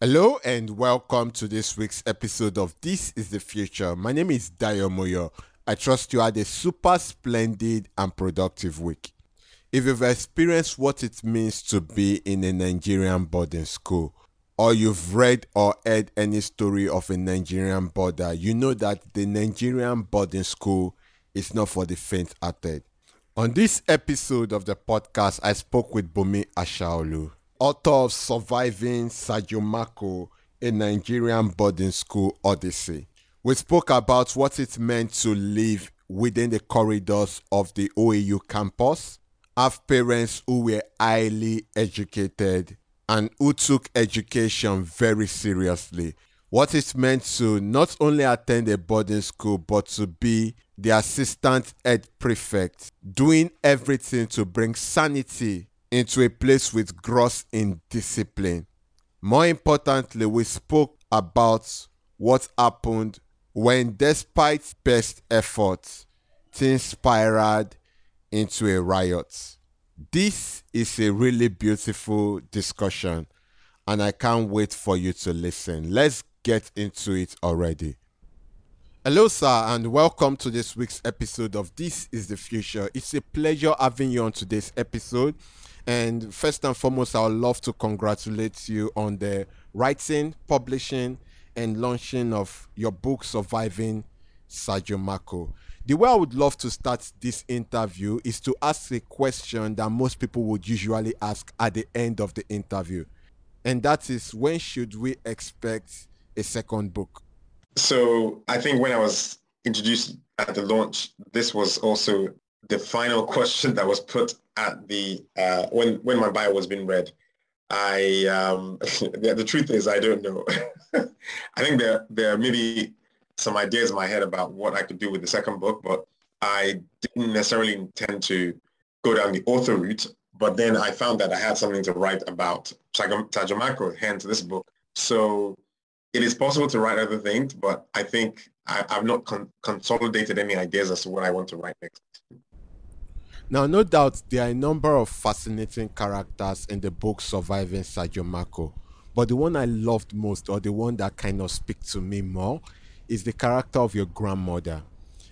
Hello and welcome to this week's episode of This is the Future. My name is Dayo Moyo. I trust you had a super splendid and productive week. If you've experienced what it means to be in a Nigerian boarding school, or you've read or heard any story of a Nigerian boarder, you know that the Nigerian boarding school is not for the faint hearted. On this episode of the podcast, I spoke with Bumi Ashaolu, author of Surviving Sajomaco, a Nigerian boarding school odyssey. We spoke about what it meant to live within the corridors of the OAU campus, have parents who were highly educated and who took education very seriously. What it meant to not only attend a boarding school but to be the assistant head prefect, doing everything to bring sanity into a place with gross indiscipline. More importantly, we spoke about what happened when, despite best efforts, things spiraled into a riot. This is a really beautiful discussion, and I can't wait for you to listen. Let's get into it already. Hello, sir, and welcome to this week's episode of This is the Future. It's a pleasure having you on today's episode. And first and foremost, I would love to congratulate you on the writing, publishing, and launching of your book, Surviving Sajomaco. The way I would love to start this interview is to ask a question that most people would usually ask at the end of the interview. And that is when should we expect a second book? So I think when I was introduced at the launch, this was also the final question that was put at the uh, when when my bio was being read. I um, the, the, truth is I don't know. I think there there are maybe some ideas in my head about what I could do with the second book, but I didn't necessarily intend to go down the author route. But then I found that I had something to write about Sajomaco, hence this book. So it is possible to write other things, but I think I, have not con- consolidated any ideas as to what I want to write next. Now, no doubt there are a number of fascinating characters in the book Surviving Sajomaco, but the one I loved most, or the one that kind of speaks to me more, is the character of your grandmother.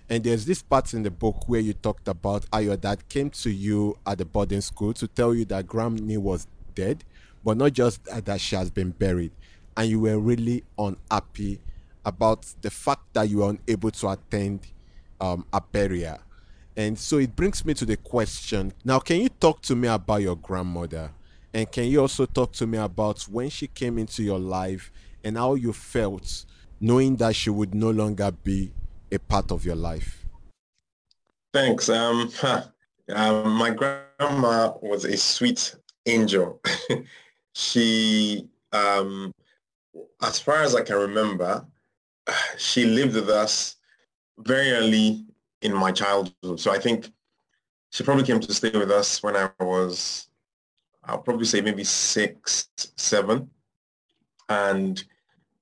And there's this part in the book where you talked about how your dad came to you at the boarding school to tell you that Granny was dead, but not just that she has been buried and you were really unhappy about the fact that you were unable to attend um, a burial. And so it brings me to the question now, can you talk to me about your grandmother? And can you also talk to me about when she came into your life and how you felt knowing that she would no longer be a part of your life? Thanks. Um, huh. um, my grandma was a sweet angel. she um, as far as I can remember, she lived with us very early in my childhood. So I think she probably came to stay with us when I was, I'll probably say maybe six, seven. And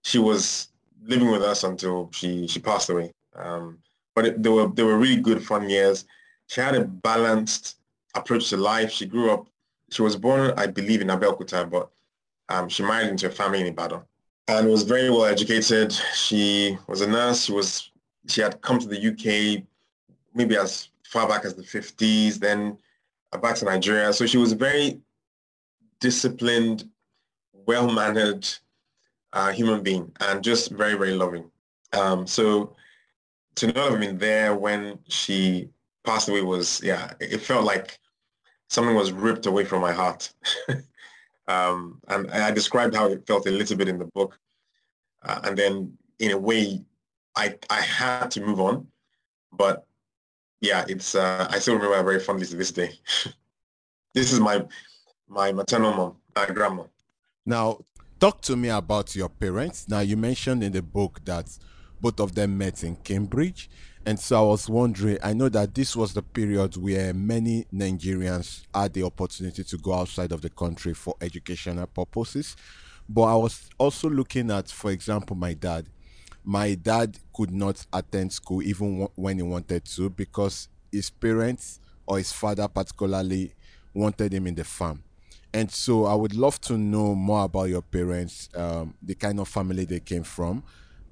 she was living with us until she, she passed away. Um, but it, they were they were really good fun years. She had a balanced approach to life. She grew up. She was born, I believe, in Abeokuta, but um, she married into a family in Ibadan and was very well educated. She was a nurse. She was she had come to the UK maybe as far back as the 50s, then back to Nigeria. So she was very disciplined, well-mannered uh, human being and just very, very loving. Um, so to not have been there when she passed away was, yeah, it felt like something was ripped away from my heart. Um, and I described how it felt a little bit in the book. Uh, and then in a way, I, I had to move on. But yeah, it's uh, I still remember very fondly to this day. this is my my maternal mom, my grandma. Now, talk to me about your parents. Now, you mentioned in the book that both of them met in Cambridge. And so I was wondering, I know that this was the period where many Nigerians had the opportunity to go outside of the country for educational purposes. But I was also looking at, for example, my dad. My dad could not attend school even when he wanted to because his parents or his father particularly wanted him in the farm. And so I would love to know more about your parents, um, the kind of family they came from,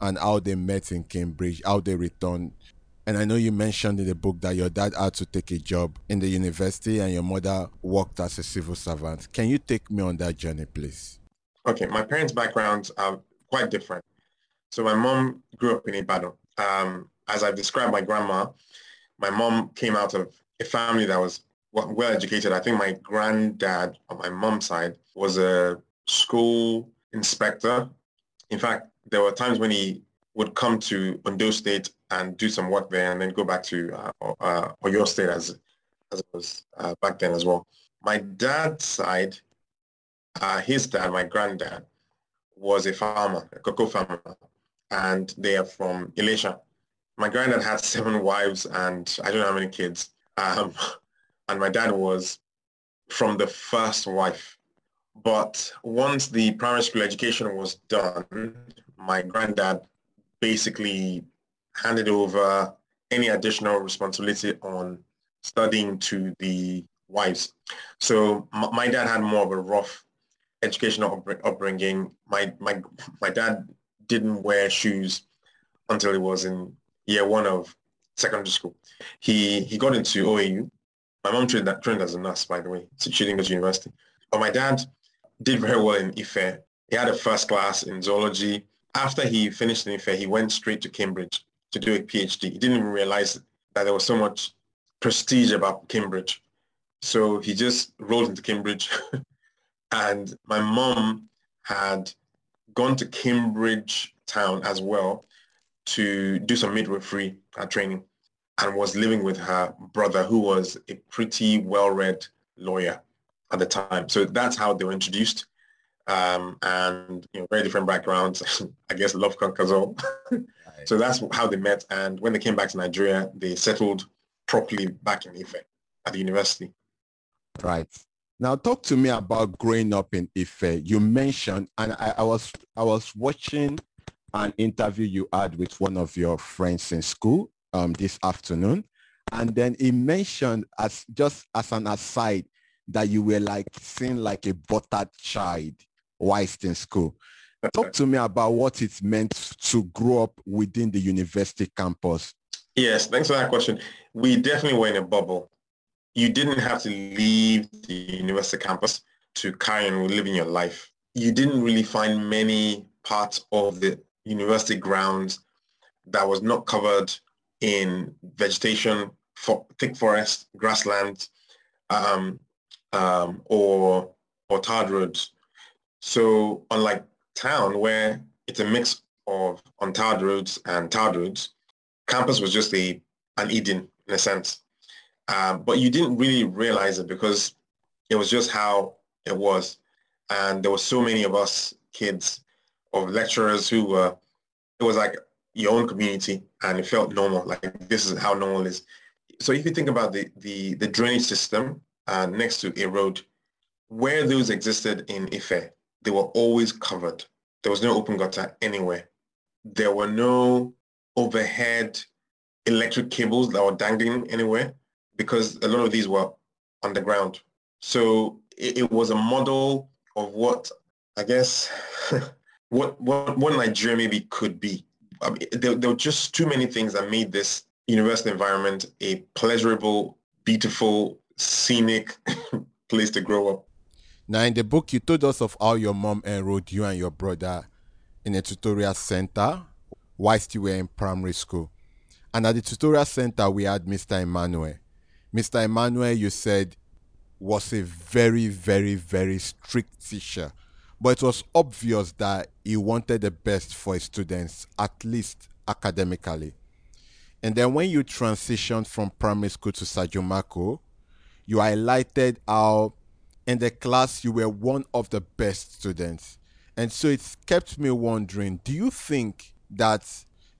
and how they met in Cambridge, how they returned. And I know you mentioned in the book that your dad had to take a job in the university and your mother worked as a civil servant. Can you take me on that journey, please? Okay, my parents' backgrounds are quite different. So my mom grew up in Ibadan. Um, as I've described my grandma, my mom came out of a family that was well educated. I think my granddad on my mom's side was a school inspector. In fact, there were times when he would come to Ondo State and do some work there and then go back to uh, uh, Oyo State as, as it was uh, back then as well. My dad's side, uh, his dad, my granddad, was a farmer, a cocoa farmer, and they are from Ilesha. My granddad had seven wives and I don't know how many kids. Um, and my dad was from the first wife. But once the primary school education was done, my granddad basically handed over any additional responsibility on studying to the wives. So my dad had more of a rough educational upbringing. My, my, my dad didn't wear shoes until he was in year one of secondary school. He, he got into OAU my mom trained, that, trained as a nurse, by the way, so she didn't university. But my dad did very well in Ife. He had a first class in zoology. After he finished in Ife, he went straight to Cambridge to do a PhD. He didn't even realize that there was so much prestige about Cambridge. So he just rolled into Cambridge. and my mom had gone to Cambridge town as well to do some midwifery uh, training and was living with her brother who was a pretty well-read lawyer at the time. So that's how they were introduced. Um, and you know, very different backgrounds. I guess love conquers all. so that's how they met. And when they came back to Nigeria, they settled properly back in Ife at the university. Right. Now talk to me about growing up in Ife. You mentioned, and I, I was I was watching an interview you had with one of your friends in school, um, this afternoon. And then he mentioned as just as an aside that you were like seen like a buttered child whilst in school. Talk to me about what it meant to grow up within the university campus. Yes, thanks for that question. We definitely were in a bubble. You didn't have to leave the university campus to carry on living your life. You didn't really find many parts of the university grounds that was not covered in vegetation, for thick forest, grassland, um, um, or or tarred roads. So unlike town where it's a mix of untarred roads and tarred roads, campus was just a an Eden in a sense. Um, but you didn't really realize it because it was just how it was. And there were so many of us kids of lecturers who were, it was like your own community and it felt normal, like this is how normal is. So if you think about the, the, the drainage system uh, next to a road, where those existed in Ife, they were always covered. There was no open gutter anywhere. There were no overhead electric cables that were dangling anywhere because a lot of these were underground. So it, it was a model of what I guess what, what what Nigeria maybe could be I mean, there, there were just too many things that made this university environment a pleasurable, beautiful, scenic place to grow up. Now, in the book, you told us of how your mom enrolled you and your brother in a tutorial center whilst you were in primary school. And at the tutorial center, we had Mr. Emmanuel. Mr. Emmanuel, you said, was a very, very, very strict teacher but it was obvious that he wanted the best for his students, at least academically. And then when you transitioned from primary school to Sajomaco, you highlighted how in the class you were one of the best students. And so it's kept me wondering, do you think that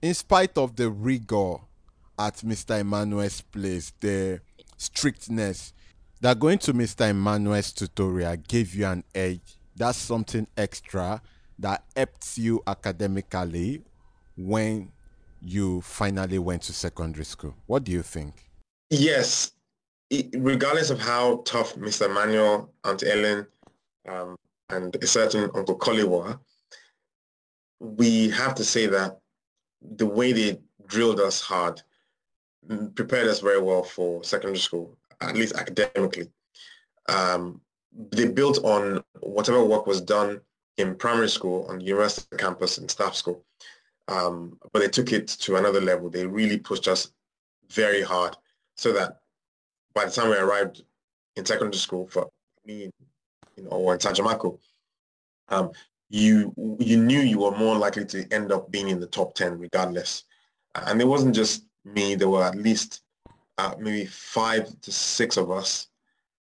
in spite of the rigor at Mr. Emmanuel's place, the strictness, that going to Mr. Emmanuel's tutorial gave you an edge that's something extra that helped you academically when you finally went to secondary school. What do you think? Yes. Regardless of how tough Mr. Manuel, Aunt Ellen, um, and a certain Uncle Koliwa, we have to say that the way they drilled us hard prepared us very well for secondary school, at least academically. Um, they built on whatever work was done in primary school, on the university campus and staff school. Um, but they took it to another level. They really pushed us very hard so that by the time we arrived in secondary school for me, you know, or in Sajomaco, um, you you knew you were more likely to end up being in the top 10 regardless. And it wasn't just me, there were at least uh, maybe five to six of us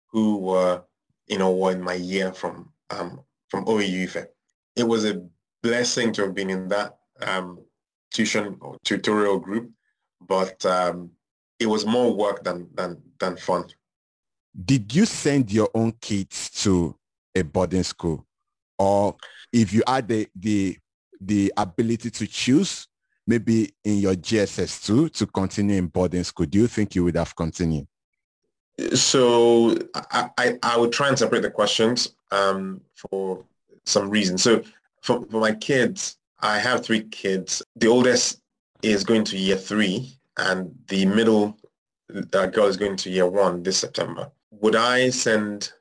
who were, you know, were in my year from um, from OAU It was a blessing to have been in that um, tuition or tutorial group, but um, it was more work than, than, than fun. Did you send your own kids to a boarding school? Or if you had the, the, the ability to choose, maybe in your JSS2 to continue in boarding school, do you think you would have continued? So I, I, I would try and separate the questions um, for some reason. So for, for my kids, I have three kids. The oldest is going to year three and the middle uh, girl is going to year one this September. Would I send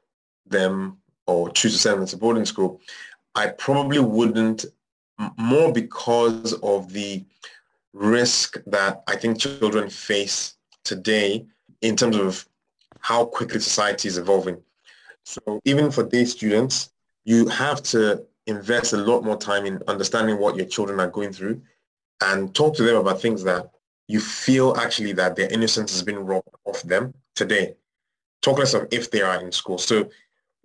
them or choose to send them to boarding school? I probably wouldn't more because of the risk that I think children face today in terms of how quickly society is evolving. So even for day students, you have to invest a lot more time in understanding what your children are going through and talk to them about things that you feel actually that their innocence has been robbed of them today. Talk less of if they are in school. So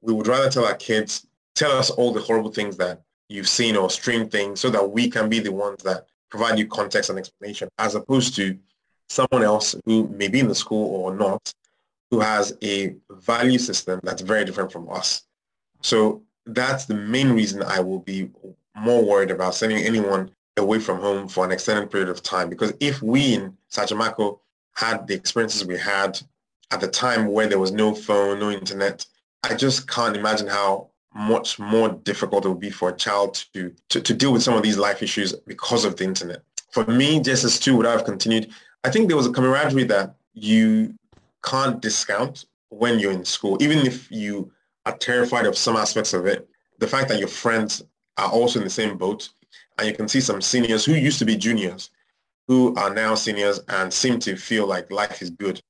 we would rather tell our kids, tell us all the horrible things that you've seen or streamed things so that we can be the ones that provide you context and explanation as opposed to someone else who may be in the school or not who has a value system that's very different from us. So that's the main reason I will be more worried about sending anyone away from home for an extended period of time. Because if we in Sajomaco had the experiences we had at the time where there was no phone, no internet, I just can't imagine how much more difficult it would be for a child to, to, to deal with some of these life issues because of the internet. For me, JSS2 would I've continued. I think there was a camaraderie that you can't discount when you're in school, even if you are terrified of some aspects of it. The fact that your friends are also in the same boat, and you can see some seniors who used to be juniors, who are now seniors and seem to feel like life is good,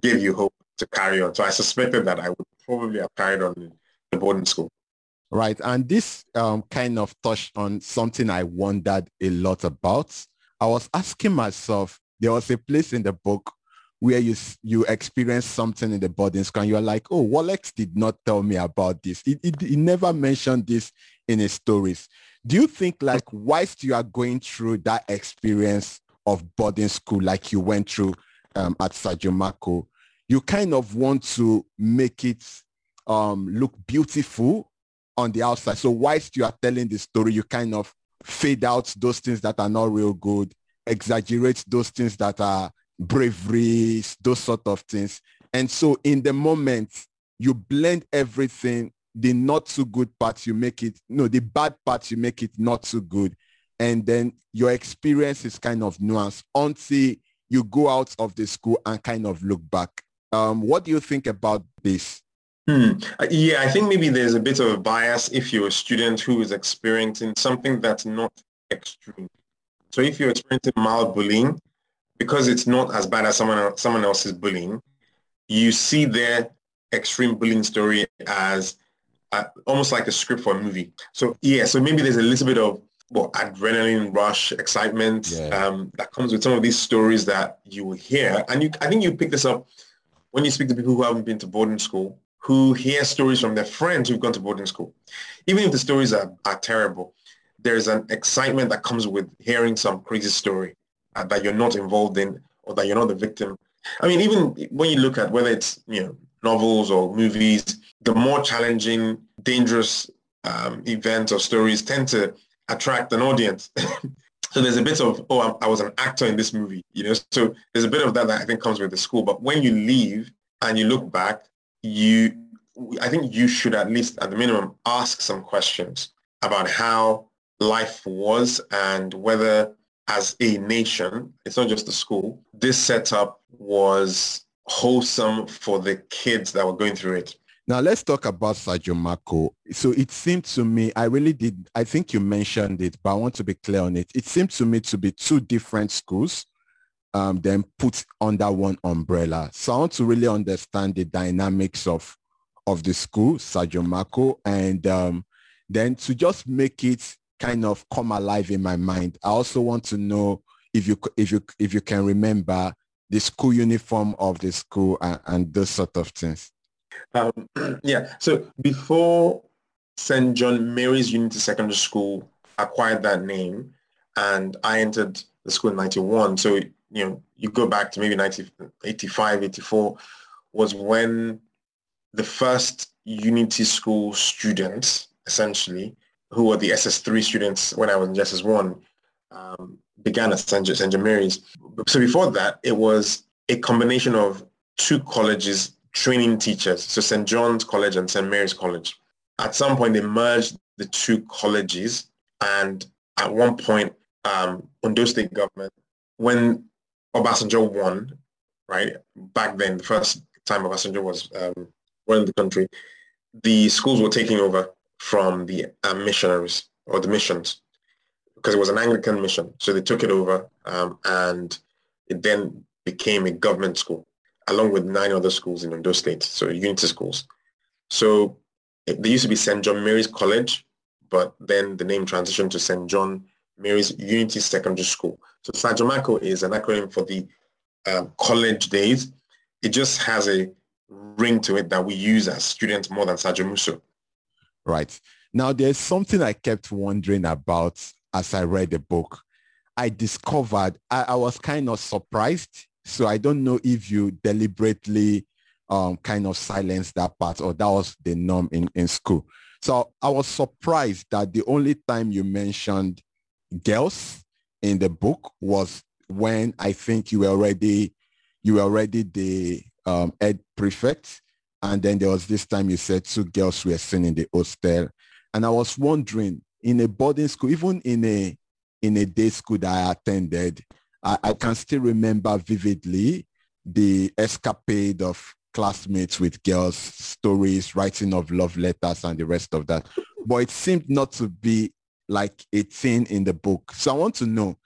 give you hope to carry on. So I suspected that I would probably have carried on boarding school. Right. And this um, kind of touched on something I wondered a lot about. I was asking myself, there was a place in the book where you you experience something in the boarding school and you're like, oh, Walex did not tell me about this. He, he, he never mentioned this in his stories. Do you think like whilst you are going through that experience of boarding school like you went through um, at Sajomaco, you kind of want to make it um, look beautiful on the outside. So whilst you are telling the story, you kind of fade out those things that are not real good, exaggerate those things that are bravery, those sort of things. And so in the moment, you blend everything, the not so good parts, you make it, no, the bad parts, you make it not so good. And then your experience is kind of nuanced until you go out of the school and kind of look back. Um, what do you think about this? Hmm. Uh, yeah, I think maybe there's a bit of a bias if you're a student who is experiencing something that's not extreme. So if you're experiencing mild bullying, because it's not as bad as someone else, someone else's bullying, you see their extreme bullying story as uh, almost like a script for a movie. So yeah, so maybe there's a little bit of well, adrenaline rush, excitement yeah. um, that comes with some of these stories that you will hear. And you, I think you pick this up when you speak to people who haven't been to boarding school, who hear stories from their friends who've gone to boarding school. Even if the stories are, are terrible, there's an excitement that comes with hearing some crazy story uh, that you're not involved in or that you're not the victim. I mean, even when you look at whether it's, you know, novels or movies, the more challenging, dangerous um, events or stories tend to attract an audience. so there's a bit of, oh, I was an actor in this movie, you know, so there's a bit of that that I think comes with the school. But when you leave and you look back, you I think you should at least, at the minimum, ask some questions about how life was and whether as a nation, it's not just the school, this setup was wholesome for the kids that were going through it. Now let's talk about Sajomaco. So it seemed to me, I really did, I think you mentioned it, but I want to be clear on it. It seemed to me to be two different schools, um, then put under one umbrella. So I want to really understand the dynamics of of the school, Sajomaco, and um, then to just make it kind of come alive in my mind. I also want to know if you if you if you can remember the school uniform of the school and, and those sort of things. Um, yeah. So before St. John Mary's Unity Secondary School acquired that name, and I entered the school in 91. So, you know, you go back to maybe 90, 85, 84 was when the first Unity School students, essentially, who were the SS3 students when I was in SS1, um, began at St. St. Mary's. So before that, it was a combination of two colleges training teachers, so St. John's College and St. Mary's College. At some point, they merged the two colleges, and at one point, um, Ondo State government, when Obasanjo won, right, back then, the first time Obasanjo was um, running the country, the schools were taking over from the uh, missionaries or the missions because it was an Anglican mission. So they took it over um, and it then became a government school along with nine other schools in Ondo State, so unity schools. So it, there used to be St. John Mary's College, but then the name transitioned to St. John Mary's Unity Secondary School. So Sajomaco is an acronym for the um, college days. It just has a ring to it that we use as students more than Sajomuso. Right. Now, there's something I kept wondering about as I read the book. I discovered, I, I was kind of surprised so I don't know if you deliberately um, kind of silenced that part or that was the norm in, in school. So I was surprised that the only time you mentioned girls in the book was when I think you were already you were already the um, ed prefect. And then there was this time you said two girls were seen in the hostel. And I was wondering, in a boarding school, even in a in a day school that I attended, I, I can still remember vividly the escapade of classmates with girls, stories, writing of love letters and the rest of that. But it seemed not to be like a thing in the book. So I want to know,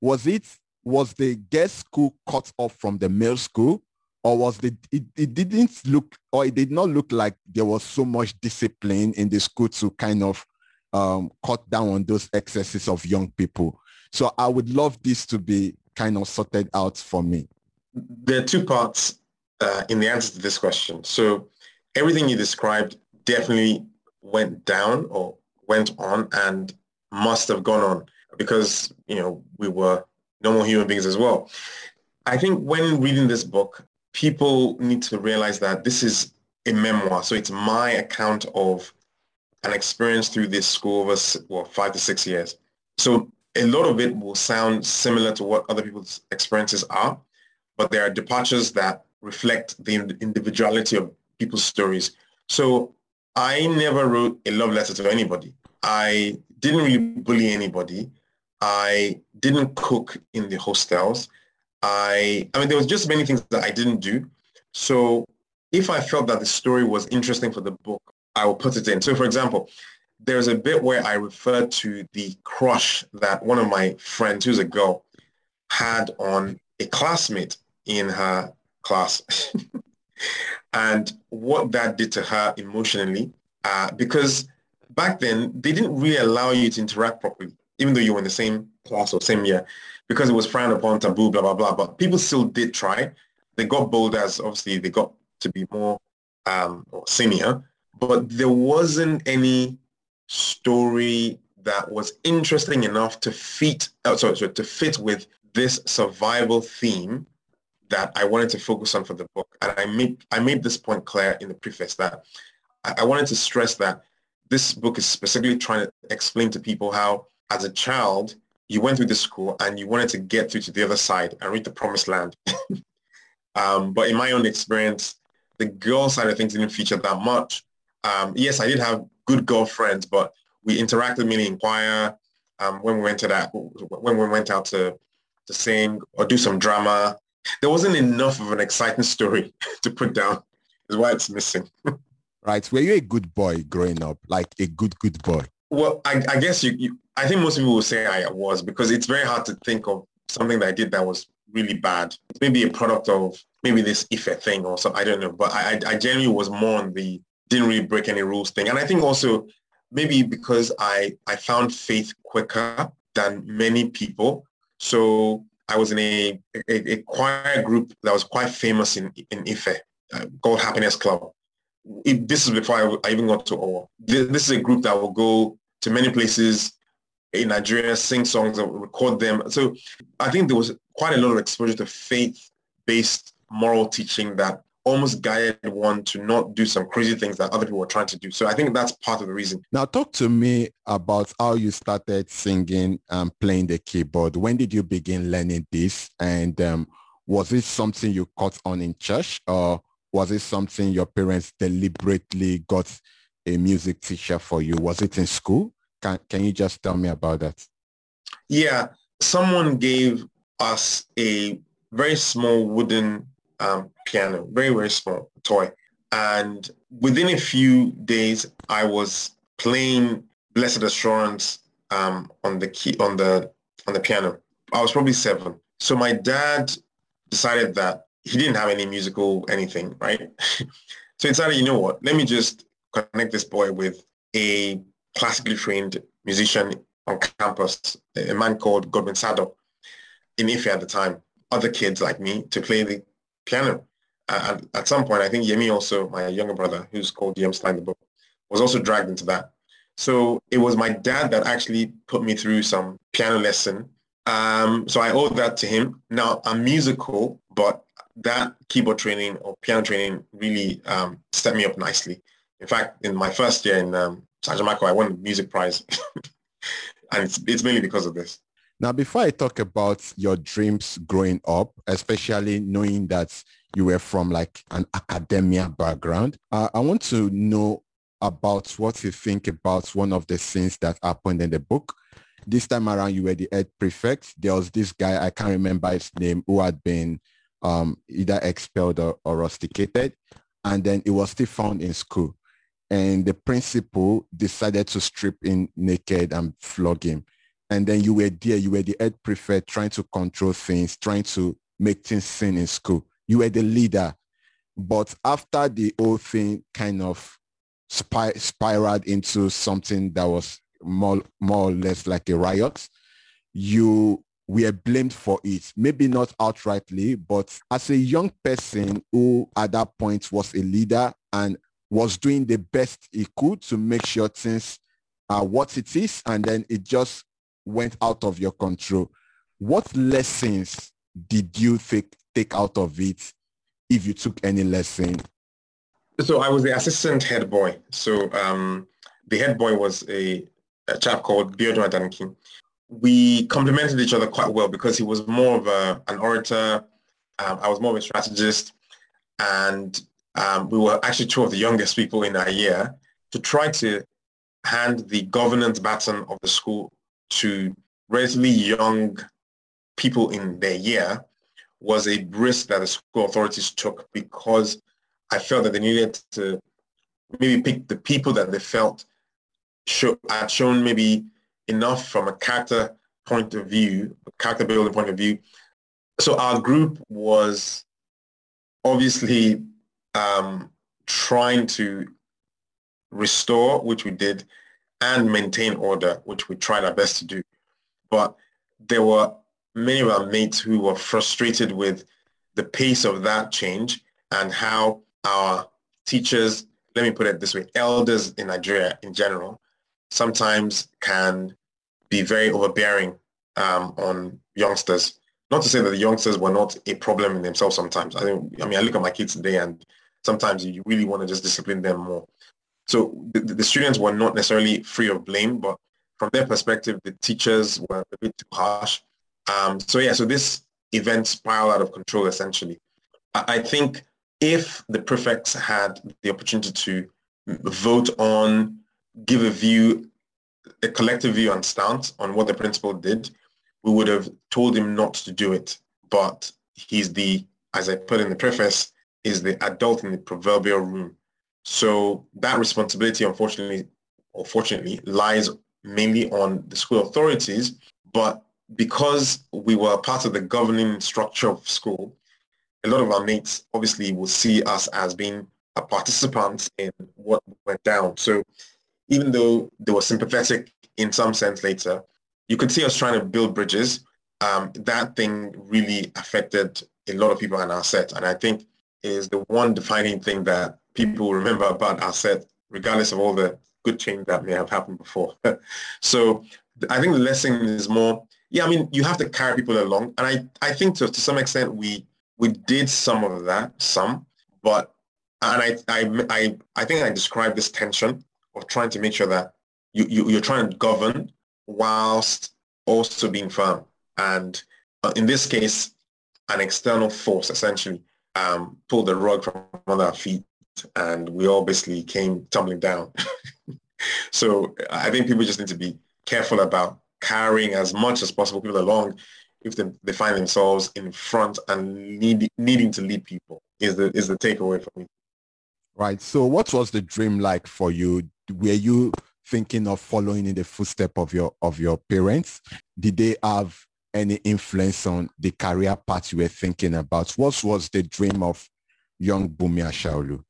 was it, was the girls school cut off from the male school or was the, it, it didn't look, or it did not look like there was so much discipline in the school to kind of um, cut down on those excesses of young people. So I would love this to be kind of sorted out for me? There are two parts uh, in the answer to this question. So everything you described definitely went down or went on and must have gone on because, you know, we were normal human beings as well. I think when reading this book, people need to realize that this is a memoir. So it's my account of an experience through this school over well, five to six years. So a lot of it will sound similar to what other people's experiences are, but there are departures that reflect the individuality of people's stories. So I never wrote a love letter to anybody. I didn't really bully anybody. I didn't cook in the hostels. I, I mean, there was just many things that I didn't do. So if I felt that the story was interesting for the book, I will put it in. So for example, there's a bit where I refer to the crush that one of my friends, who's a girl, had on a classmate in her class. and what that did to her emotionally, uh, because back then they didn't really allow you to interact properly, even though you were in the same class or same year, because it was frowned upon, taboo, blah, blah, blah. But people still did try. They got bold as obviously they got to be more um, senior, but there wasn't any story that was interesting enough to fit, oh, sorry, sorry, to fit with this survival theme that I wanted to focus on for the book. And I made, I made this point clear in the preface that I, I wanted to stress that this book is specifically trying to explain to people how, as a child, you went through the school and you wanted to get through to the other side and reach the promised land. um, but in my own experience, the girl side of things didn't feature that much. Um, yes, I did have good girlfriends, but we interacted mainly in choir. Um, when we went to that, when we went out to to sing or do some drama, there wasn't enough of an exciting story to put down. Is why it's missing. right? Were you a good boy growing up? Like a good good boy? Well, I, I guess you, you. I think most people will say I was because it's very hard to think of something that I did that was really bad. Maybe a product of maybe this Ife thing or something. I don't know. But I, I genuinely was more on the didn't really break any rules thing. And I think also maybe because I, I found faith quicker than many people. So I was in a, a, a choir group that was quite famous in, in Ife uh, called Happiness Club. It, this is before I, I even got to Owo. This, this, is a group that will go to many places in Nigeria, sing songs, and record them. So I think there was quite a lot of exposure to faith-based moral teaching that almost guided one to not do some crazy things that other people were trying to do. So I think that's part of the reason. Now talk to me about how you started singing and playing the keyboard. When did you begin learning this? And um, was it something you caught on in church or was it something your parents deliberately got a music teacher for you? Was it in school? Can, can you just tell me about that? Yeah, someone gave us a very small wooden um, piano, very, very small toy. And within a few days, I was playing Blessed Assurance um, on the key on the on the piano. I was probably seven. So my dad decided that he didn't have any musical anything, right? so he decided, you know what, let me just connect this boy with a classically trained musician on campus, a man called Godwin Sadoh in Ife at the time. Other kids like me to play the piano. Uh, at some point, I think Yemi also, my younger brother, who's called Yem Stein the book, was also dragged into that. So it was my dad that actually put me through some piano lesson. Um, so I owe that to him. Now I'm musical, but that keyboard training or piano training really um, set me up nicely. In fact, in my first year in um, Sajomaco, I won the music prize. and it's, it's mainly because of this. Now, before I talk about your dreams growing up, especially knowing that you were from like an academia background, uh, I want to know about what you think about one of the scenes that happened in the book. This time around, you were the head prefect. There was this guy, I can't remember his name, who had been um, either expelled or, or rusticated. And then it was still found in school. And the principal decided to strip him naked and flog him and then you were there, you were the head prefect trying to control things, trying to make things sing in school. You were the leader. But after the whole thing kind of spir- spiraled into something that was more, more or less like a riot, you were blamed for it. Maybe not outrightly, but as a young person who at that point was a leader and was doing the best he could to make sure things are what it is, and then it just went out of your control. What lessons did you take, take out of it if you took any lesson? So I was the assistant head boy. So um, the head boy was a, a chap called Biodun Adaniki. We complemented each other quite well because he was more of a, an orator. Um, I was more of a strategist. And um, we were actually two of the youngest people in our year to try to hand the governance baton of the school to relatively young people in their year was a risk that the school authorities took because I felt that they needed to maybe pick the people that they felt show, had shown maybe enough from a character point of view, character building point of view. So our group was obviously um, trying to restore, which we did, and maintain order, which we tried our best to do. But there were many of our mates who were frustrated with the pace of that change and how our teachers, let me put it this way, elders in Nigeria in general, sometimes can be very overbearing um, on youngsters. Not to say that the youngsters were not a problem in themselves sometimes. I think, I mean, I look at my kids today and sometimes you really want to just discipline them more. So the, the students were not necessarily free of blame, but from their perspective, the teachers were a bit too harsh. Um, so yeah, so this event spiraled out of control essentially. I, I think if the prefects had the opportunity to vote on, give a view, a collective view and stance on what the principal did, we would have told him not to do it. But he's the, as I put in the preface, is the adult in the proverbial room. So that responsibility, unfortunately, unfortunately, lies mainly on the school authorities. But because we were part of the governing structure of school, a lot of our mates obviously will see us as being a participant in what went down. So even though they were sympathetic in some sense later, you could see us trying to build bridges. Um, that thing really affected a lot of people in our set. And I think is the one defining thing that people remember about our set, regardless of all the good change that may have happened before. so I think the lesson is more, yeah, I mean, you have to carry people along. And I, I think to, to some extent we we did some of that, some, but and I, I, I, I think I described this tension of trying to make sure that you, you, you're trying to govern whilst also being firm. And uh, in this case, an external force essentially um, pulled the rug from under our feet and we all basically came tumbling down. so I think people just need to be careful about carrying as much as possible people along if they, they find themselves in front and need, needing to lead people is the is the takeaway for me. Right. So what was the dream like for you? Were you thinking of following in the footstep of your of your parents? Did they have any influence on the career path you were thinking about? What was the dream of young Bumi Ashaolu?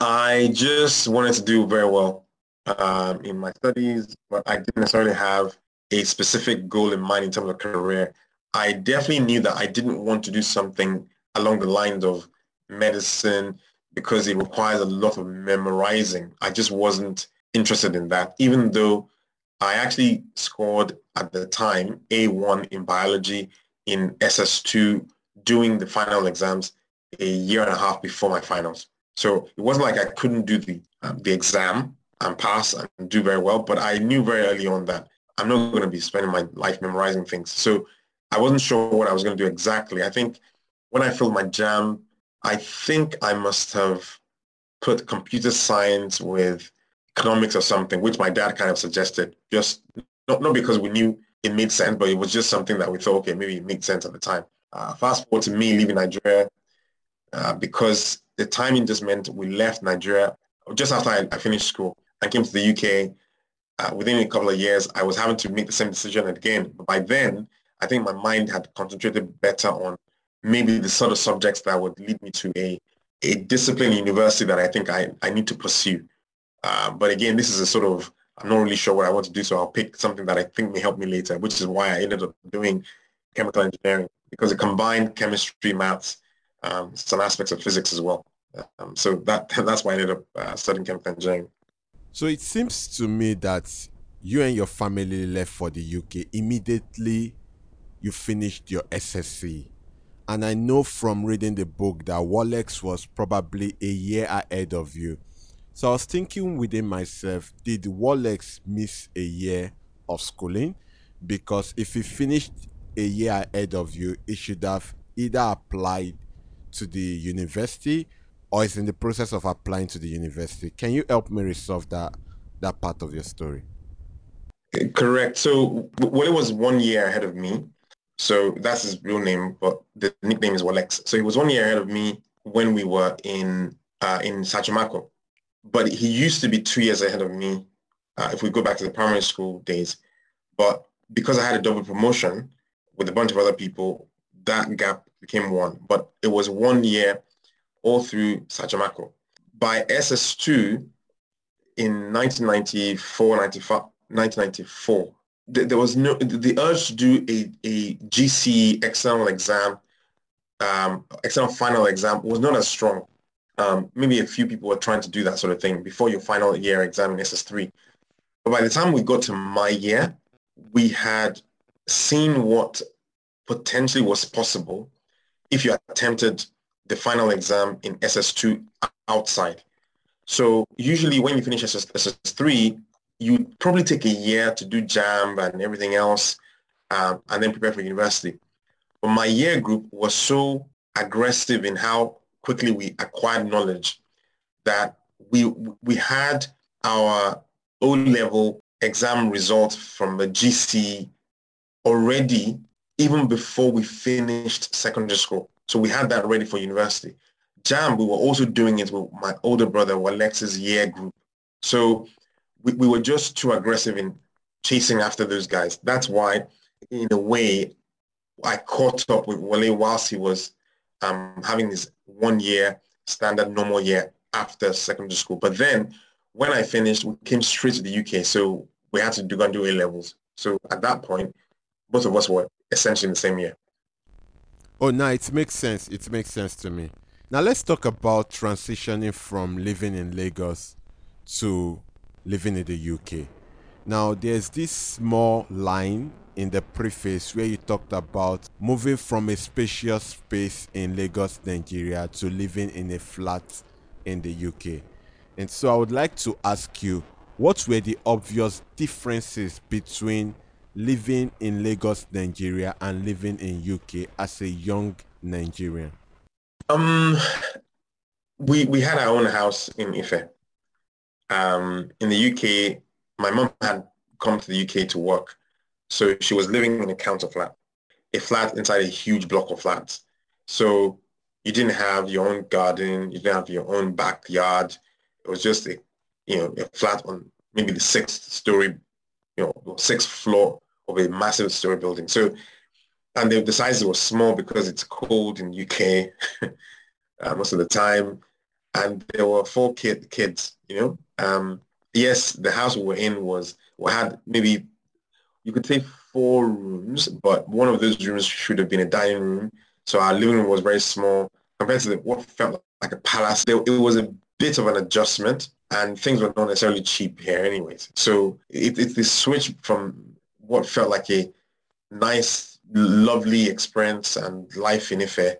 I just wanted to do very well um, in my studies, but I didn't necessarily have a specific goal in mind in terms of career. I definitely knew that I didn't want to do something along the lines of medicine because it requires a lot of memorizing. I just wasn't interested in that, even though I actually scored at the time A1 in biology in SS2 doing the final exams a year and a half before my finals. So it wasn't like I couldn't do the, um, the exam and pass and do very well, but I knew very early on that I'm not going to be spending my life memorizing things. So I wasn't sure what I was going to do exactly. I think when I filled my JAMB, I think I must have put computer science with economics or something, which my dad kind of suggested, just not, not because we knew it made sense, but it was just something that we thought, okay, maybe it made sense at the time. Uh, fast forward to me leaving Nigeria uh, because the timing just meant we left Nigeria just after I, I finished school and came to the UK. Uh, within a couple of years, I was having to make the same decision again. But by then, I think my mind had concentrated better on maybe the sort of subjects that would lead me to a, a discipline university that I think I, I need to pursue. Uh, but again, this is a sort of, I'm not really sure what I want to do, so I'll pick something that I think may help me later, which is why I ended up doing chemical engineering because it combined chemistry, maths, um, some aspects of physics as well. Um, so that that's why I ended up uh, studying chemical engineering. So it seems to me that you and your family left for the UK immediately you finished your SSC. And I know from reading the book that Walex was probably a year ahead of you. So I was thinking within myself, did Walex miss a year of schooling? Because if he finished a year ahead of you, he should have either applied to the university or is in the process of applying to the university. Can you help me resolve that that part of your story? Correct. So well, it was one year ahead of me. So that's his real name, but the nickname is Walex. So he was one year ahead of me when we were in uh, in Sajomaco. But he used to be two years ahead of me uh, if we go back to the primary school days. But because I had a double promotion with a bunch of other people, that gap became one. But it was one year all through Sajomaco. By SS2 in 1994, 95, 1994, there was no the urge to do a, a GCE external exam, um, external final exam was not as strong. Um, maybe a few people were trying to do that sort of thing before your final year exam in SS3. But by the time we got to my year, we had seen what potentially was possible if you attempted the final exam in SS2 outside. So usually when you finish SS, SS3, you probably take a year to do JAMB and everything else um, and then prepare for university. But my year group was so aggressive in how quickly we acquired knowledge that we we had our O-level exam results from the GCE already even before we finished secondary school. So we had that ready for university. JAMB, we were also doing it with my older brother, Alex's year group. So we, we were just too aggressive in chasing after those guys. That's why, in a way, I caught up with Wale whilst he was um, having his one year standard normal year after secondary school. But then when I finished, we came straight to the UK. So we had to do, go and do A levels. So at that point, both of us were essentially in the same year. Oh, no, it makes sense. It makes sense to me. Now let's talk about transitioning from living in Lagos to living in the UK. Now there's this small line in the preface where you talked about moving from a spacious space in Lagos, Nigeria to living in a flat in the UK. And so I would like to ask you, what were the obvious differences between living in Lagos, Nigeria and living in UK as a young Nigerian? Um, we we had our own house in Ife. Um, in the UK, my mom had come to the UK to work, so she was living in a council flat, a flat inside a huge block of flats. So you didn't have your own garden, you didn't have your own backyard. It was just a you know a flat on maybe the sixth story, you know, sixth floor of a massive story building. So and the, the sizes were small because it's cold in UK uh, most of the time. And there were four kid, kids, you know. Um, yes, the house we were in was, we had maybe, you could say four rooms, but one of those rooms should have been a dining room. So our living room was very small compared to the, what felt like a palace. It, it was a bit of an adjustment and things were not necessarily cheap here anyways. So it, it's the switch from what felt like a nice lovely experience and life in Ife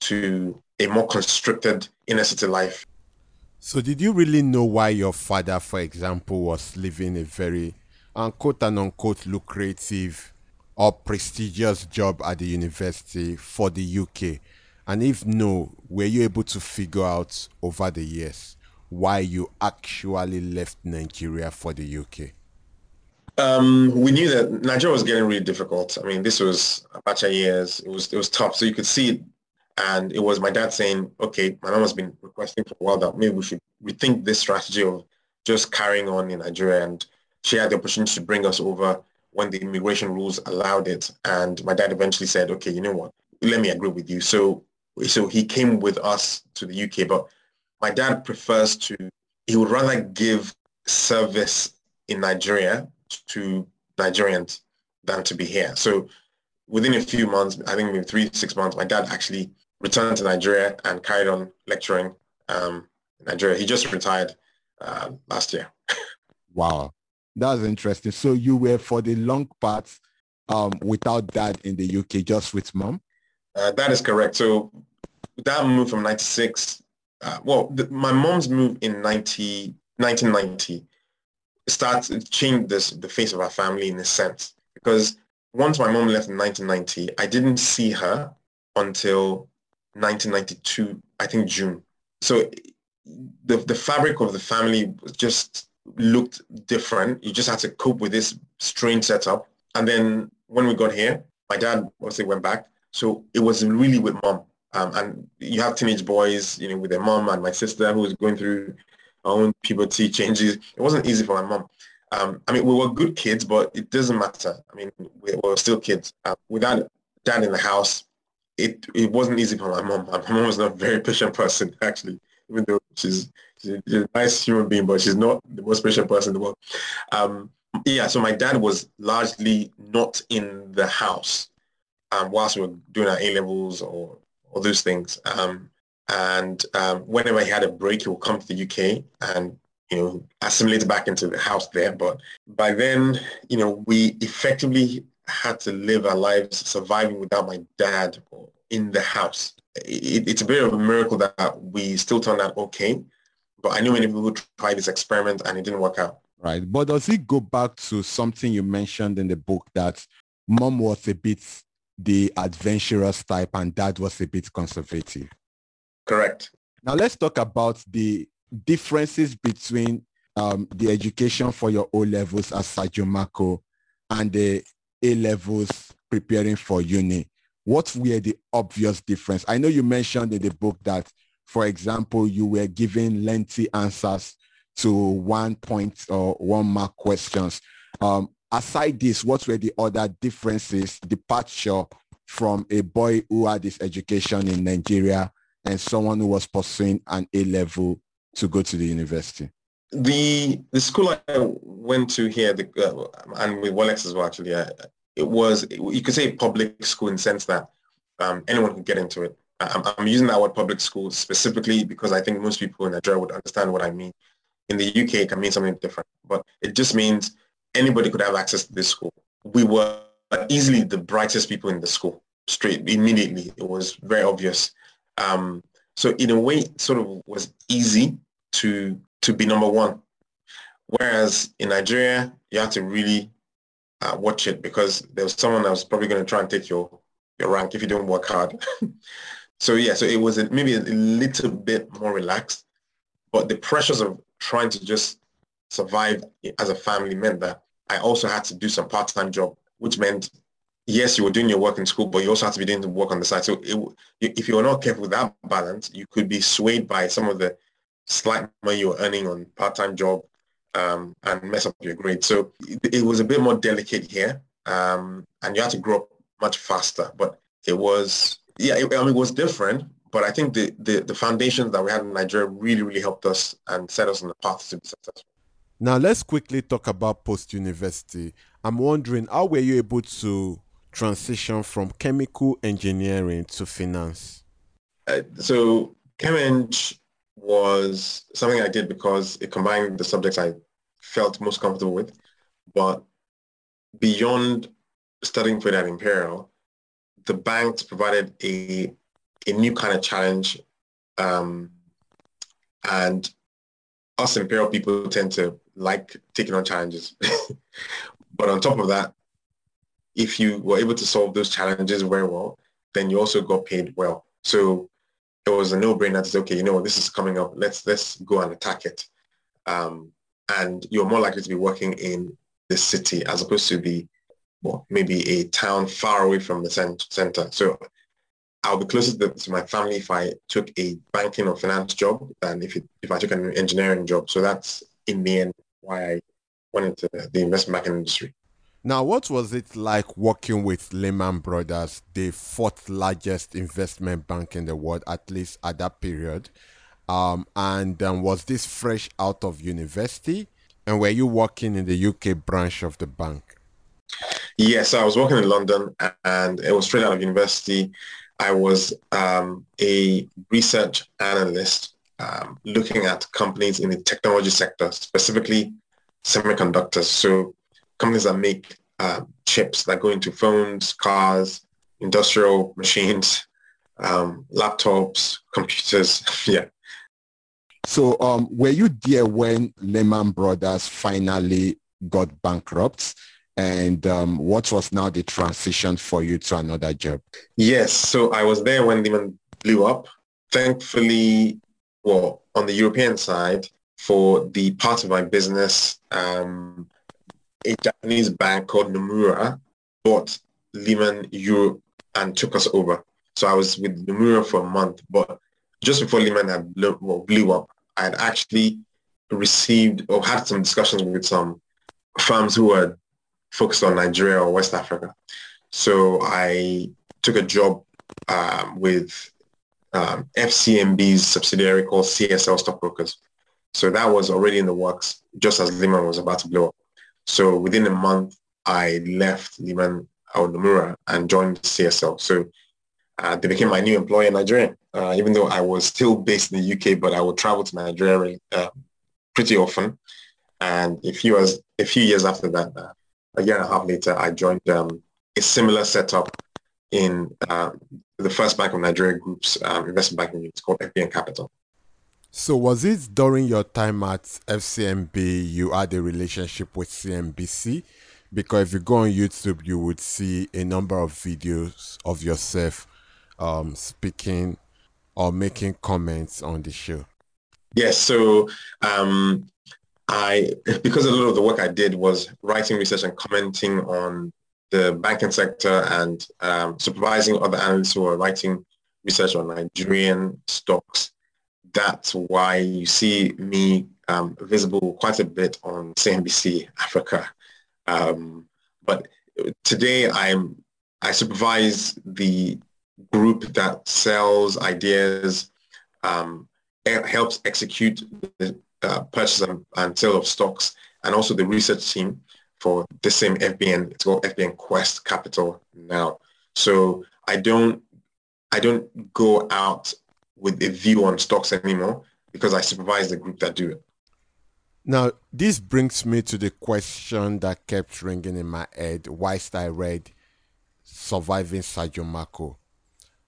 to a more constricted inner city life. So did you really know why your father, for example, was living a very unquote and unquote lucrative or prestigious job at the university for the UK? And if no, were you able to figure out over the years why you actually left Nigeria for the UK? Um, we knew that Nigeria was getting really difficult. I mean, this was Abacha years. It was it was tough. So you could see. And it was my dad saying, okay, my mom has been requesting for a while that maybe we should rethink this strategy of just carrying on in Nigeria. And she had the opportunity to bring us over when the immigration rules allowed it. And my dad eventually said, okay, you know what, let me agree with you. So, so he came with us to the UK, but my dad prefers to, he would rather give service in Nigeria to Nigerians than to be here. So within a few months, I think maybe three, six months, my dad actually returned to Nigeria and carried on lecturing um, in Nigeria. He just retired uh, last year. wow. That's interesting. So you were for the long part um, without dad in the UK, just with mom? Uh, that is correct. So dad moved from 96. Uh, well, the, my mom's move in 90, 1990 starts change this the face of our family in a sense because once my mom left in 1990, I didn't see her until 1992, I think June. So the the fabric of the family just looked different. You just had to cope with this strange setup. And then when we got here, my dad obviously went back. So it was really with mom. Um, and you have teenage boys, you know, with their mom and my sister who was going through own puberty changes. It wasn't easy for my mom. Um, I mean, we were good kids, but it doesn't matter. I mean, we were still kids. Uh, without dad in the house, it it wasn't easy for my mom. My mom was not a very patient person, actually, even though she's, she's a nice human being, but she's not the most patient person in the world. Um, yeah, so my dad was largely not in the house um, whilst we were doing our A-levels or, or those things. Um, and um, whenever he had a break, he would come to the UK and, you know, assimilate back into the house there. But by then, you know, we effectively had to live our lives surviving without my dad in the house. It, it's a bit of a miracle that we still turned out okay. But I knew many people tried this experiment and it didn't work out. Right. But does it go back to something you mentioned in the book that mom was a bit the adventurous type and dad was a bit conservative? Correct. Now let's talk about the differences between um, the education for your O levels at Sajomaco and the A levels preparing for uni. What were the obvious difference? I know you mentioned in the book that, for example, you were giving lengthy answers to one point or one mark questions. Um, aside this, what were the other differences, departure from a boy who had his education in Nigeria and someone who was pursuing an A level to go to the university? The the school I went to here, the, uh, and with Walex as well, actually, uh, it was you could say public school in the sense that um, anyone could get into it. I'm, I'm, using that word public school specifically because I think most people in Nigeria would understand what I mean. In the UK, it can mean something different, but it just means anybody could have access to this school. We were easily the brightest people in the school, straight immediately. It was very obvious. Um, so in a way, it sort of was easy to to be number one. Whereas in Nigeria, you have to really uh, watch it because there was someone that was probably going to try and take your your rank if you don't work hard. so yeah, so it was a, maybe a little bit more relaxed, but the pressures of trying to just survive as a family meant that I also had to do some part-time job, which meant yes, you were doing your work in school, but you also had to be doing the work on the side. So it, if you were not careful with that balance, you could be swayed by some of the slight money you were earning on part-time job um, and mess up your grade. So it, it, was a bit more delicate here, um, and you had to grow up much faster. But it was, yeah, it, I mean, it was different. But I think the, the, the foundations that we had in Nigeria really, really helped us and set us on the path to be successful. Now let's quickly talk about post-university. I'm wondering, how were you able to transition from chemical engineering to finance? Uh, so ChemEng was something I did because it combined the subjects I felt most comfortable with. But beyond studying for that Imperial, the banks provided a, a new kind of challenge. Um, and us Imperial people tend to like taking on challenges. but on top of that, if you were able to solve those challenges very well, then you also got paid well. So it was a no-brainer to say, okay, you know what, this is coming up. Let's let's go and attack it. Um, and you're more likely to be working in the city as opposed to the well, maybe a town far away from the center. So I'll be closer to, to, my family if I took a banking or finance job than if it, if I took an engineering job. So that's in the end why I went into the investment banking industry. Now, what was it like working with Lehman Brothers, the fourth largest investment bank in the world, at least at that period? Um, and um, was this fresh out of university? And were you working in the UK branch of the bank? Yes, I was working in London and it was straight out of university. I was um, a research analyst um, looking at companies in the technology sector, specifically semiconductors. So companies that make uh, chips that go into phones, cars, industrial machines, um, laptops, computers. yeah. So um, were you there when Lehman Brothers finally got bankrupt? And um, what was now the transition for you to another job? Yes, so I was there when Lehman blew up. Thankfully, well, on the European side, for the part of my business, um, a Japanese bank called Nomura bought Lehman Europe and took us over. So I was with Nomura for a month, but just before Lehman had blew, blew up, I had actually received or had some discussions with some firms who were focused on Nigeria or West Africa. So I took a job um, with um, FCMB's subsidiary called CSL Stockbrokers. So that was already in the works just as Lehman was about to blow up. So within a month, I left Lehman or Nomura and joined CSL. So uh, they became my new employer in Nigeria, uh, even though I was still based in the UK, but I would travel to Nigeria uh, pretty often. And a few years, a few years after that, uh, a year and a half later, I joined um, a similar setup in uh, the first Bank of Nigeria Group's um, investment banking unit called FBN Capital. So was it during your time at FCMB you had a relationship with CNBC? Because if you go on YouTube, you would see a number of videos of yourself um, speaking or making comments on the show? Yes. So um, I, because a lot of the work I did was writing research and commenting on the banking sector and um, supervising other analysts who are writing research on Nigerian stocks. That's why you see me um, visible quite a bit on CNBC Africa. Um, but today I'm I supervise the group that sells ideas, um, helps execute the uh, purchase and, and, sale of stocks, and also the research team for the same FBN. It's called FBN Quest Capital now. So I don't I don't go out with a view on stocks anymore because I supervise the group that do it. Now, this brings me to the question that kept ringing in my head whilst I read Surviving Sajomaco.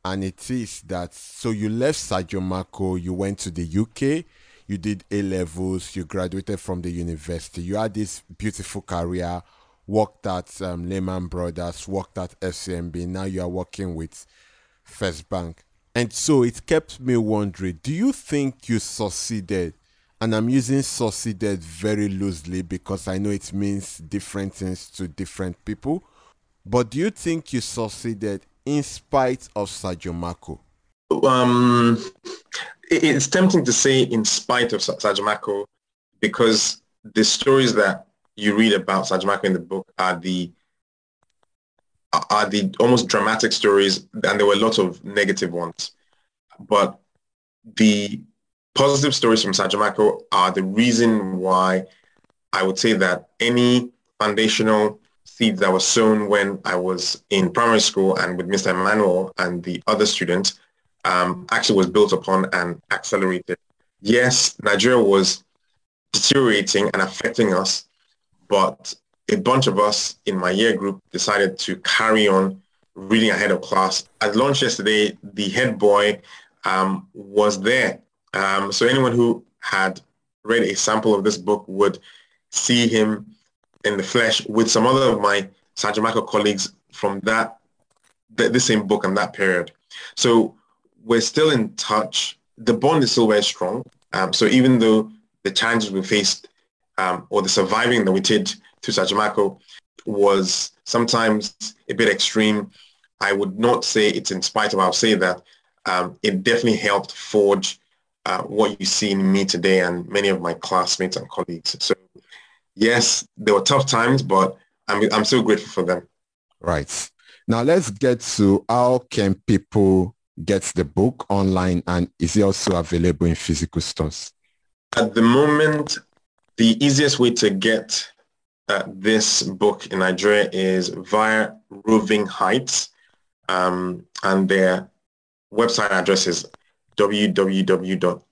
And it is that, so you left Sajomaco, you went to the UK, you did A levels, you graduated from the university, you had this beautiful career, worked at um, Lehman Brothers, worked at FCMB, now you are working with First Bank. And so it kept me wondering, do you think you succeeded and I'm using succeeded very loosely because I know it means different things to different people. But do you think you succeeded in spite of Sajomaco? Um, it's tempting to say in spite of Sajomaco because the stories that you read about Sajomaco in the book are the are the almost dramatic stories and there were a lot of negative ones. But the positive stories from Sajomaco are the reason why I would say that any foundational seeds that were sown when I was in primary school and with Mr. Emmanuel and the other students um, actually was built upon and accelerated. Yes, Nigeria was deteriorating and affecting us, but a bunch of us in my year group decided to carry on reading ahead of class. At lunch yesterday, the head boy um, was there um, so anyone who had read a sample of this book would see him in the flesh with some other of my Sajomaco colleagues from that, the, the same book and that period. So we're still in touch. The bond is still very strong. Um, so even though the challenges we faced um, or the surviving that we did through Sajomaco was sometimes a bit extreme, I would not say it's in spite of, I'll say that um, it definitely helped forge uh, what you see in me today and many of my classmates and colleagues. So yes, there were tough times, but I'm, I'm so grateful for them. Right. Now let's get to how can people get the book online and is it also available in physical stores? At the moment, the easiest way to get uh, this book in Nigeria is via Roving Heights um, and their website address is www.rhbooks,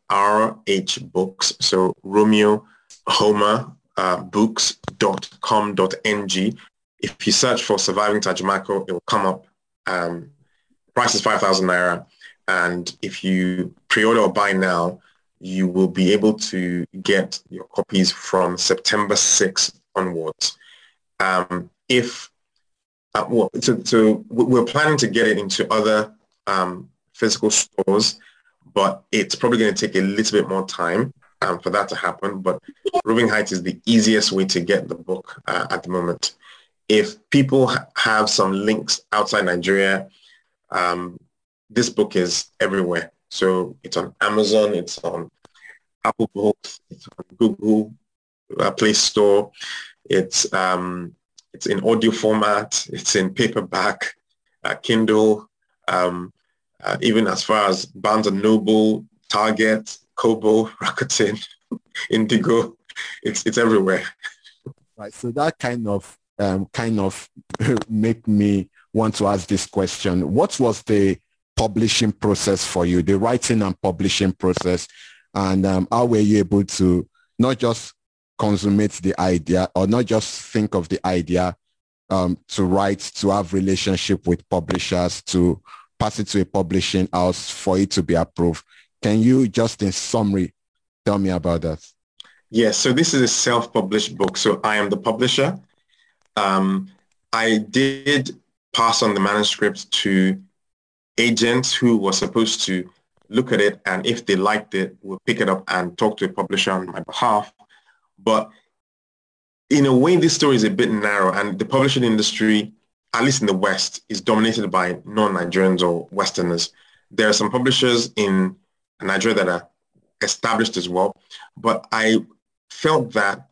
so Romeo Homer uh, books.com.ng. If you search for Surviving Sajomaco, it will come up. Um, price is 5,000 Naira. And if you pre-order or buy now, you will be able to get your copies from September 6th onwards. Um, if, uh, well, so, so, we're planning to get it into other um, physical stores but it's probably going to take a little bit more time um, for that to happen. But Roving Heights is the easiest way to get the book uh, at the moment. If people ha- have some links outside Nigeria, um, this book is everywhere. So it's on Amazon, it's on Apple Books, it's on Google uh, Play Store, it's um, it's in audio format, it's in paperback, uh, Kindle. Um, uh, even as far as Barnes and Noble, Target, Kobo, Rakuten, Indigo, it's it's everywhere. Right. So that kind of um, kind of make me want to ask this question. What was the publishing process for you, the writing and publishing process, and um, how were you able to not just consummate the idea or not just think of the idea um, to write, to have relationship with publishers, to pass it to a publishing house for it to be approved. Can you just in summary tell me about that? Yes, so this is a self-published book. So I am the publisher. Um, I did pass on the manuscript to agents who were supposed to look at it, and if they liked it, we'll pick it up and talk to a publisher on my behalf. But in a way, this story is a bit narrow, and the publishing industry, at least in the West, is dominated by non-Nigerians or Westerners. There are some publishers in Nigeria that are established as well, but I felt that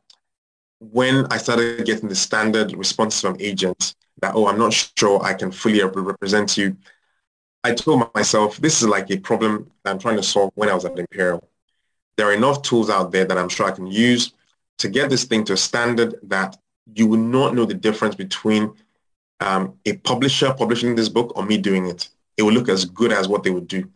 when I started getting the standard responses from agents that, oh, I'm not sure I can fully represent you, I told myself, this is like a problem I'm trying to solve when I was at Imperial. There are enough tools out there that I'm sure I can use to get this thing to a standard that you will not know the difference between um, a publisher publishing this book or me doing it. It will look as good as what they would do.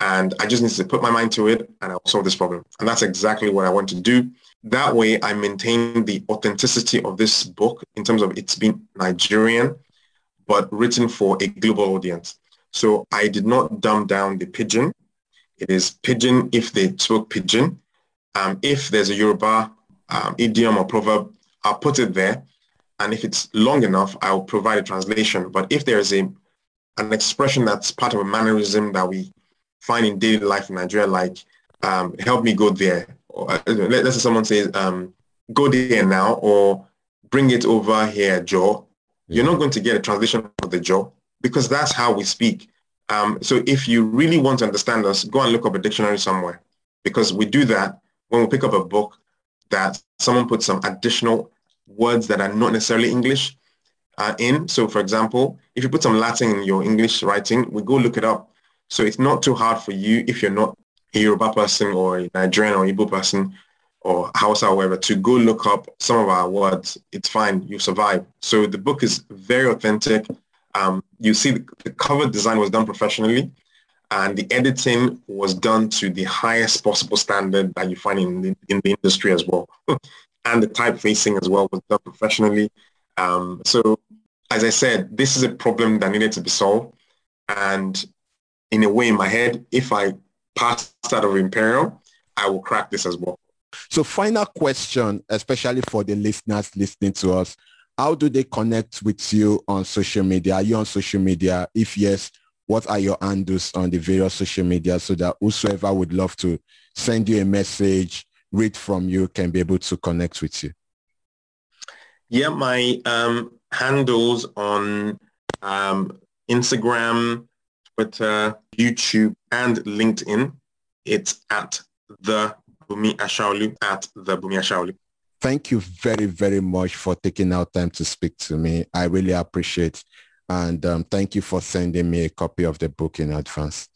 And I just need to put my mind to it and I'll solve this problem. And that's exactly what I want to do. That way I maintain the authenticity of this book in terms of it's being Nigerian, but written for a global audience. So I did not dumb down the pidgin. It is pidgin if they spoke pidgin. Um, if there's a Yoruba um, idiom or proverb, I'll put it there. And if it's long enough, I'll provide a translation. But if there's a an expression that's part of a mannerism that we find in daily life in Nigeria, like um, help me go there. Or, uh, let's say someone says, um, go there now, or bring it over here, Joe. You're not going to get a translation of the Joe because that's how we speak. Um, so if you really want to understand us, go and look up a dictionary somewhere because we do that when we pick up a book that someone put some additional words that are not necessarily English uh, in. So for example, if you put some Latin in your English writing, we go look it up. So it's not too hard for you if you're not a Yoruba person or a Nigerian or Igbo person or Hausa or whatever to go look up some of our words. It's fine. You survive. So the book is very authentic. Um, you see the, the cover design was done professionally and the editing was done to the highest possible standard that you find in the, in the industry as well. and the typefacing as well was done professionally. Um, so as I said, this is a problem that needed to be solved. And in a way in my head, if I pass out of Imperial, I will crack this as well. So final question, especially for the listeners listening to us, how do they connect with you on social media? Are you on social media? If yes, what are your handles on the various social media so that whosoever would love to send you a message, read from you, can be able to connect with you? Yeah, my um, handles on um, Instagram, Twitter, YouTube, and LinkedIn, it's at the Bumi Ashaolu, at the Bumi Ashaolu. Thank you very, very much for taking out time to speak to me. I really appreciate and um, thank you for sending me a copy of the book in advance.